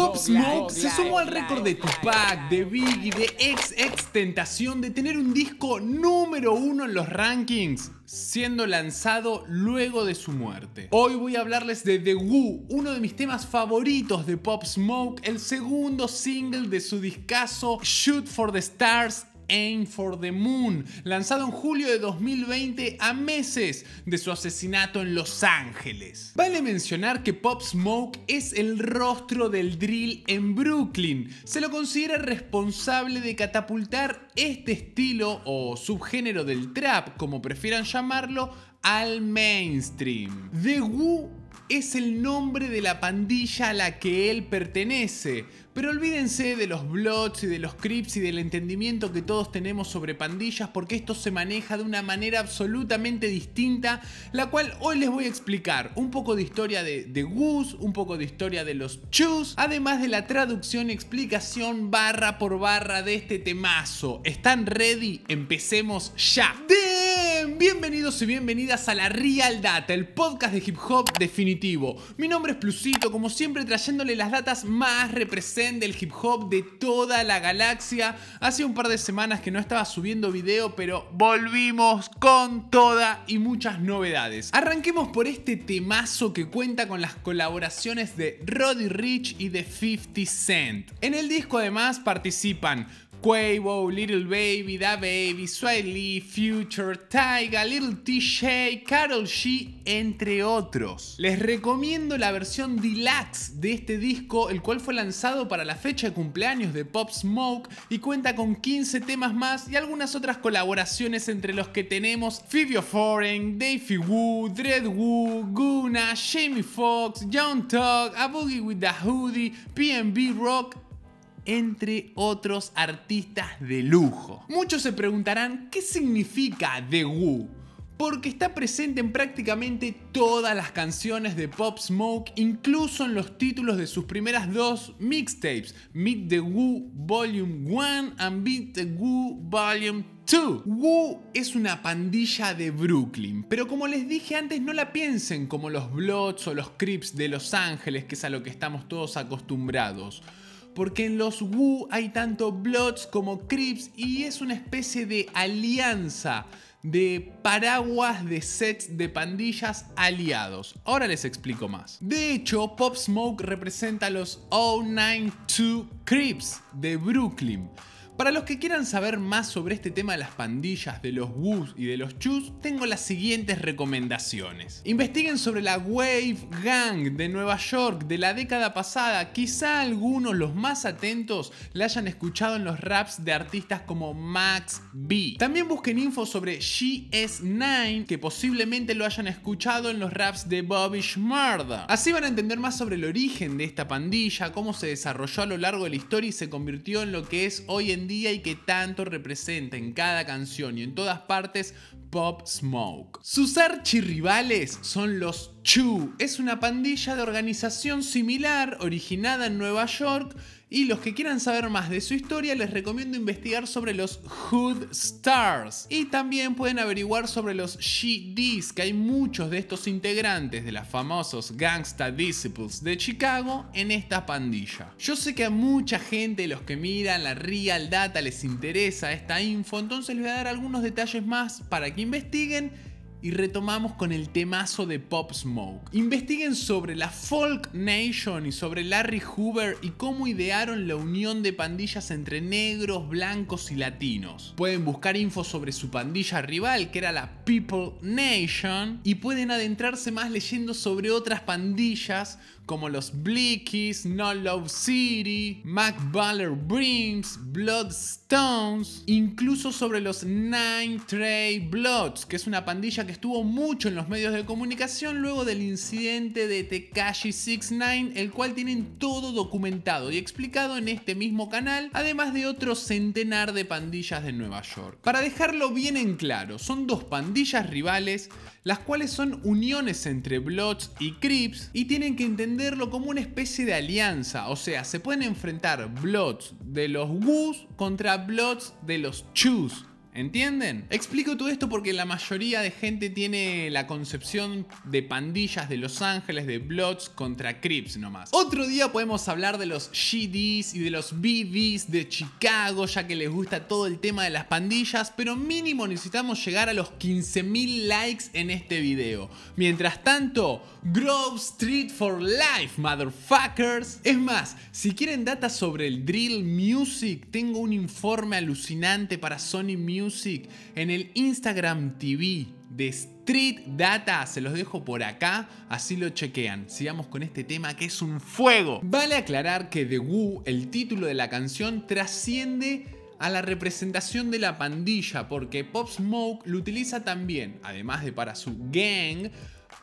Pop Smoke se sumó al récord de Tupac, de Biggie, de ex ex Tentación de tener un disco número uno en los rankings siendo lanzado luego de su muerte. Hoy voy a hablarles de The Woo, uno de mis temas favoritos de Pop Smoke, el segundo single de su discazo Shoot for the Stars Aim for the Moon, lanzado en julio de 2020 a meses de su asesinato en Los Ángeles. Vale mencionar que Pop Smoke es el rostro del drill en Brooklyn. Se lo considera responsable de catapultar este estilo o subgénero del trap, como prefieran llamarlo, al mainstream. The Woo es el nombre de la pandilla a la que él pertenece. Pero olvídense de los Bloods y de los Crips y del entendimiento que todos tenemos sobre pandillas porque esto se maneja de una manera absolutamente distinta, la cual hoy les voy a explicar. Un poco de historia de, de Goose, un poco de historia de los Chus, además de la traducción y explicación barra por barra de este temazo. ¿Están ready? Empecemos ya. Bienvenidos y bienvenidas a la Real Data, el podcast de hip hop definitivo. Mi nombre es Plusito, como siempre trayéndole las datas más represent del hip hop de toda la galaxia. Hace un par de semanas que no estaba subiendo video, pero volvimos con toda y muchas novedades. Arranquemos por este temazo que cuenta con las colaboraciones de Roddy Rich y de 50 Cent. En el disco además participan Quavo, Little Baby, Da Baby, Swiley, Future, Tyga, Little T-Shay, Carol G, entre otros. Les recomiendo la versión deluxe de este disco, el cual fue lanzado para la fecha de cumpleaños de Pop Smoke y cuenta con 15 temas más y algunas otras colaboraciones entre los que tenemos Fivio Foreign, Davey Woo, Dread Woo, Guna, Jamie Foxx, John Tug, A Boogie with the Hoodie, PNB Rock, entre otros artistas de lujo. Muchos se preguntarán qué significa The Woo. Porque está presente en prácticamente todas las canciones de Pop Smoke, incluso en los títulos de sus primeras dos mixtapes, Meet the Woo Volume 1 and Meet the Woo Volume 2. Woo es una pandilla de Brooklyn, pero como les dije antes, no la piensen como los Bloods o los Crips de Los Ángeles, que es a lo que estamos todos acostumbrados porque en los Wu hay tanto Bloods como Crips y es una especie de alianza de paraguas de sets de pandillas aliados. Ahora les explico más. De hecho, Pop Smoke representa a los 092 Crips de Brooklyn. Para los que quieran saber más sobre este tema de las pandillas, de los Woos y de los Chus, tengo las siguientes recomendaciones. Investiguen sobre la Wave Gang de Nueva York de la década pasada. Quizá algunos, los más atentos, la hayan escuchado en los raps de artistas como Max B. También busquen info sobre GS9, que posiblemente lo hayan escuchado en los raps de Bobby Shmurda. Así van a entender más sobre el origen de esta pandilla, cómo se desarrolló a lo largo de la historia y se convirtió en lo que es hoy en día y que tanto representa en cada canción y en todas partes Pop Smoke. Sus archirrivales son los Chu. Es una pandilla de organización similar, originada en Nueva York, y los que quieran saber más de su historia les recomiendo investigar sobre los Hood Stars. Y también pueden averiguar sobre los She-Ds, que hay muchos de estos integrantes de los famosos Gangsta Disciples de Chicago en esta pandilla. Yo sé que a mucha gente, los que miran la Real Data, les interesa esta info, entonces les voy a dar algunos detalles más para que investiguen y retomamos con el temazo de Pop Smoke. Investiguen sobre la Folk Nation y sobre Larry Hoover y cómo idearon la unión de pandillas entre negros, blancos y latinos. Pueden buscar info sobre su pandilla rival, que era la People Nation, y pueden adentrarse más leyendo sobre otras pandillas como los Blickies, No Love City, Mac Baller Brims, Bloodstones, incluso sobre los Nine Trey Bloods, que es una pandilla que estuvo mucho en los medios de comunicación luego del incidente de Tekashi 69, el cual tienen todo documentado y explicado en este mismo canal, además de otro centenar de pandillas de Nueva York. Para dejarlo bien en claro, son dos pandillas rivales, las cuales son uniones entre Bloods y Crips y tienen que entenderlo como una especie de alianza, o sea, se pueden enfrentar Bloods de los Woos contra Bloods de los Chus ¿Entienden? Explico todo esto porque la mayoría de gente tiene la concepción de pandillas de Los Ángeles, de Bloods contra Crips nomás. Otro día podemos hablar de los GDs y de los BDs de Chicago, ya que les gusta todo el tema de las pandillas, pero mínimo necesitamos llegar a los 15.000 likes en este video. Mientras tanto, Grove Street for Life, motherfuckers. Es más, si quieren data sobre el drill music, tengo un informe alucinante para Sony Music en el Instagram TV de Street Data. Se los dejo por acá, así lo chequean. Sigamos con este tema que es un fuego. Vale aclarar que The Woo, el título de la canción, trasciende a la representación de la pandilla, porque Pop Smoke lo utiliza también, además de para su gang,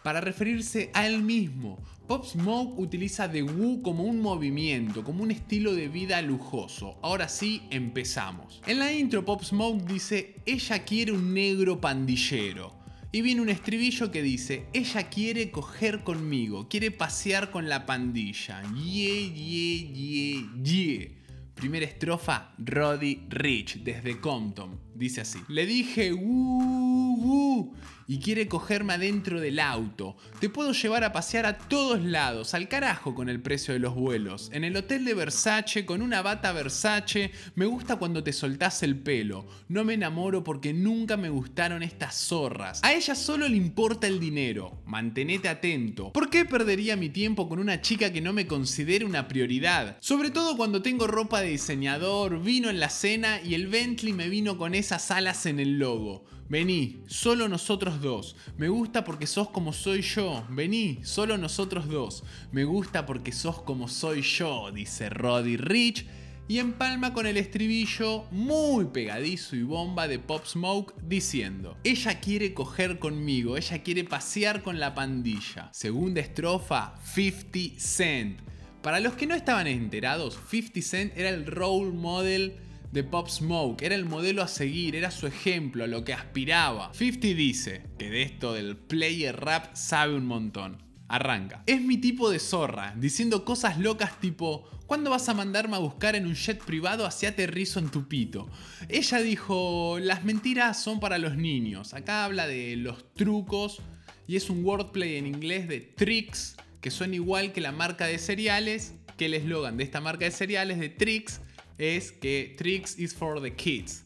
para referirse a él mismo. Pop Smoke utiliza The Woo como un movimiento, como un estilo de vida lujoso. Ahora sí, empezamos. En la intro Pop Smoke dice, ella quiere un negro pandillero. Y viene un estribillo que dice, ella quiere coger conmigo, quiere pasear con la pandilla. Yeah, yeah, yeah, yeah. Primera estrofa, Roddy Rich, desde Compton. Dice así. Le dije, uh, uh, y quiere cogerme adentro del auto. Te puedo llevar a pasear a todos lados, al carajo con el precio de los vuelos. En el hotel de Versace, con una bata Versace, me gusta cuando te soltás el pelo. No me enamoro porque nunca me gustaron estas zorras. A ella solo le importa el dinero. Mantenete atento. ¿Por qué perdería mi tiempo con una chica que no me considere una prioridad? Sobre todo cuando tengo ropa de diseñador, vino en la cena y el Bentley me vino con esas alas en el logo. Vení, solo nosotros dos. Me gusta porque sos como soy yo. Vení, solo nosotros dos. Me gusta porque sos como soy yo, dice Roddy Rich. Y empalma con el estribillo muy pegadizo y bomba de Pop Smoke diciendo: Ella quiere coger conmigo, ella quiere pasear con la pandilla. Segunda estrofa: 50 Cent. Para los que no estaban enterados, 50 Cent era el role model de Pop Smoke, era el modelo a seguir, era su ejemplo, a lo que aspiraba. 50 dice que de esto del player rap sabe un montón. Arranca. Es mi tipo de zorra, diciendo cosas locas tipo, ¿cuándo vas a mandarme a buscar en un jet privado hacia aterrizo en tu pito? Ella dijo, las mentiras son para los niños. Acá habla de los trucos y es un wordplay en inglés de tricks, que suena igual que la marca de cereales, que el eslogan de esta marca de cereales de tricks es que tricks is for the kids.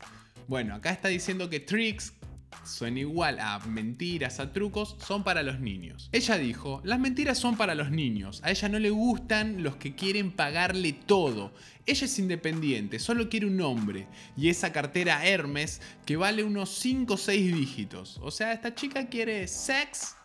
Bueno, acá está diciendo que tricks suena igual a mentiras, a trucos, son para los niños. Ella dijo, las mentiras son para los niños, a ella no le gustan los que quieren pagarle todo. Ella es independiente, solo quiere un hombre y esa cartera Hermes que vale unos 5 o 6 dígitos. O sea, esta chica quiere sex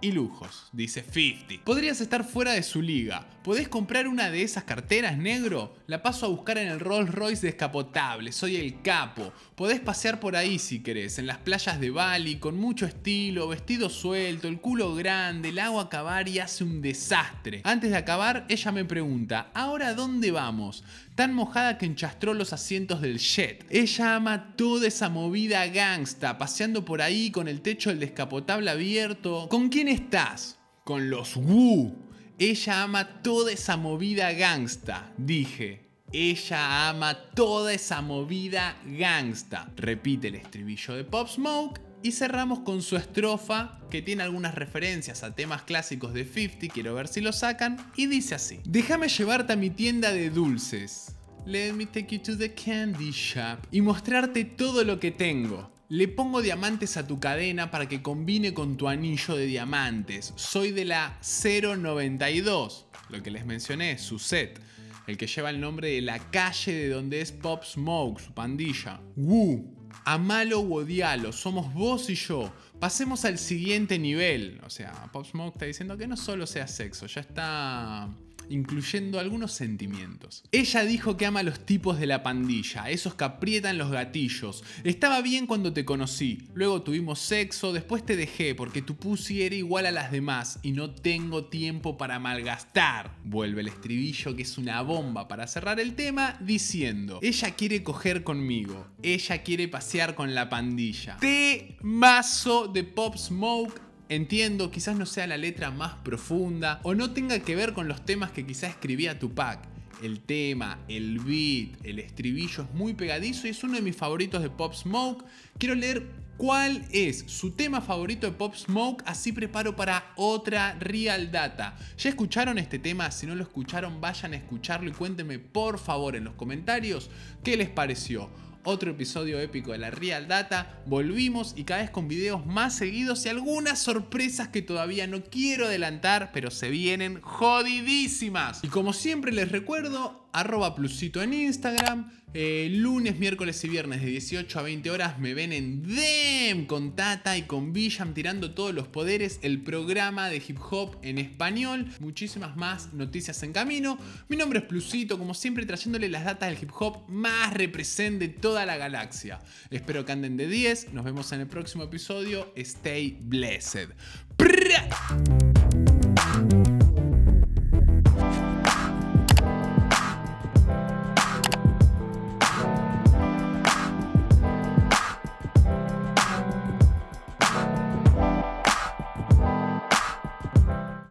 y lujos, dice 50. Podrías estar fuera de su liga. ¿Podés comprar una de esas carteras, negro? La paso a buscar en el Rolls Royce descapotable, soy el capo. Podés pasear por ahí si querés, en las playas de Bali, con mucho estilo, vestido suelto, el culo grande, el agua acabar y hace un desastre. Antes de acabar, ella me pregunta, ¿ahora dónde vamos? Tan mojada que enchastró los asientos del jet. Ella ama toda esa movida gangsta, paseando por ahí con el techo del descapotable abierto. ¿Con quién estás? Con los Wu. Ella ama toda esa movida gangsta, dije. Ella ama toda esa movida gangsta. Repite el estribillo de Pop Smoke y cerramos con su estrofa que tiene algunas referencias a temas clásicos de 50, quiero ver si lo sacan, y dice así. Déjame llevarte a mi tienda de dulces. Let me take you to the candy shop. Y mostrarte todo lo que tengo. Le pongo diamantes a tu cadena para que combine con tu anillo de diamantes. Soy de la 092, lo que les mencioné, su set, el que lleva el nombre de la calle de donde es Pop Smoke, su pandilla. Woo, amalo o odialo, somos vos y yo. Pasemos al siguiente nivel. O sea, Pop Smoke está diciendo que no solo sea sexo, ya está incluyendo algunos sentimientos. Ella dijo que ama a los tipos de la pandilla, esos que aprietan los gatillos. Estaba bien cuando te conocí, luego tuvimos sexo, después te dejé porque tu pussy era igual a las demás y no tengo tiempo para malgastar. Vuelve el estribillo que es una bomba para cerrar el tema diciendo, ella quiere coger conmigo, ella quiere pasear con la pandilla. Temazo de Pop Smoke Entiendo, quizás no sea la letra más profunda o no tenga que ver con los temas que quizás escribía Tupac. el tema, el beat, el estribillo es muy pegadizo y es uno de mis favoritos de Pop Smoke. Quiero leer cuál es su tema favorito de Pop Smoke, así preparo para otra Real Data. ¿Ya escucharon este tema? Si no lo escucharon, vayan a escucharlo y cuéntenme por favor en los comentarios qué les pareció otro episodio épico de la Real Data. Volvimos y cada vez con videos más seguidos y algunas sorpresas que todavía no quiero adelantar, pero se vienen jodidísimas. Y como siempre les recuerdo, arroba plusito en Instagram. Eh, lunes, miércoles y viernes de 18 a 20 horas me ven en DEM con Tata y con Villam tirando todos los poderes, el programa de hip hop en español, muchísimas más noticias en camino. Mi nombre es Plusito, como siempre trayéndole las datas del hip hop más represente de toda la galaxia. Espero que anden de 10, nos vemos en el próximo episodio, stay blessed.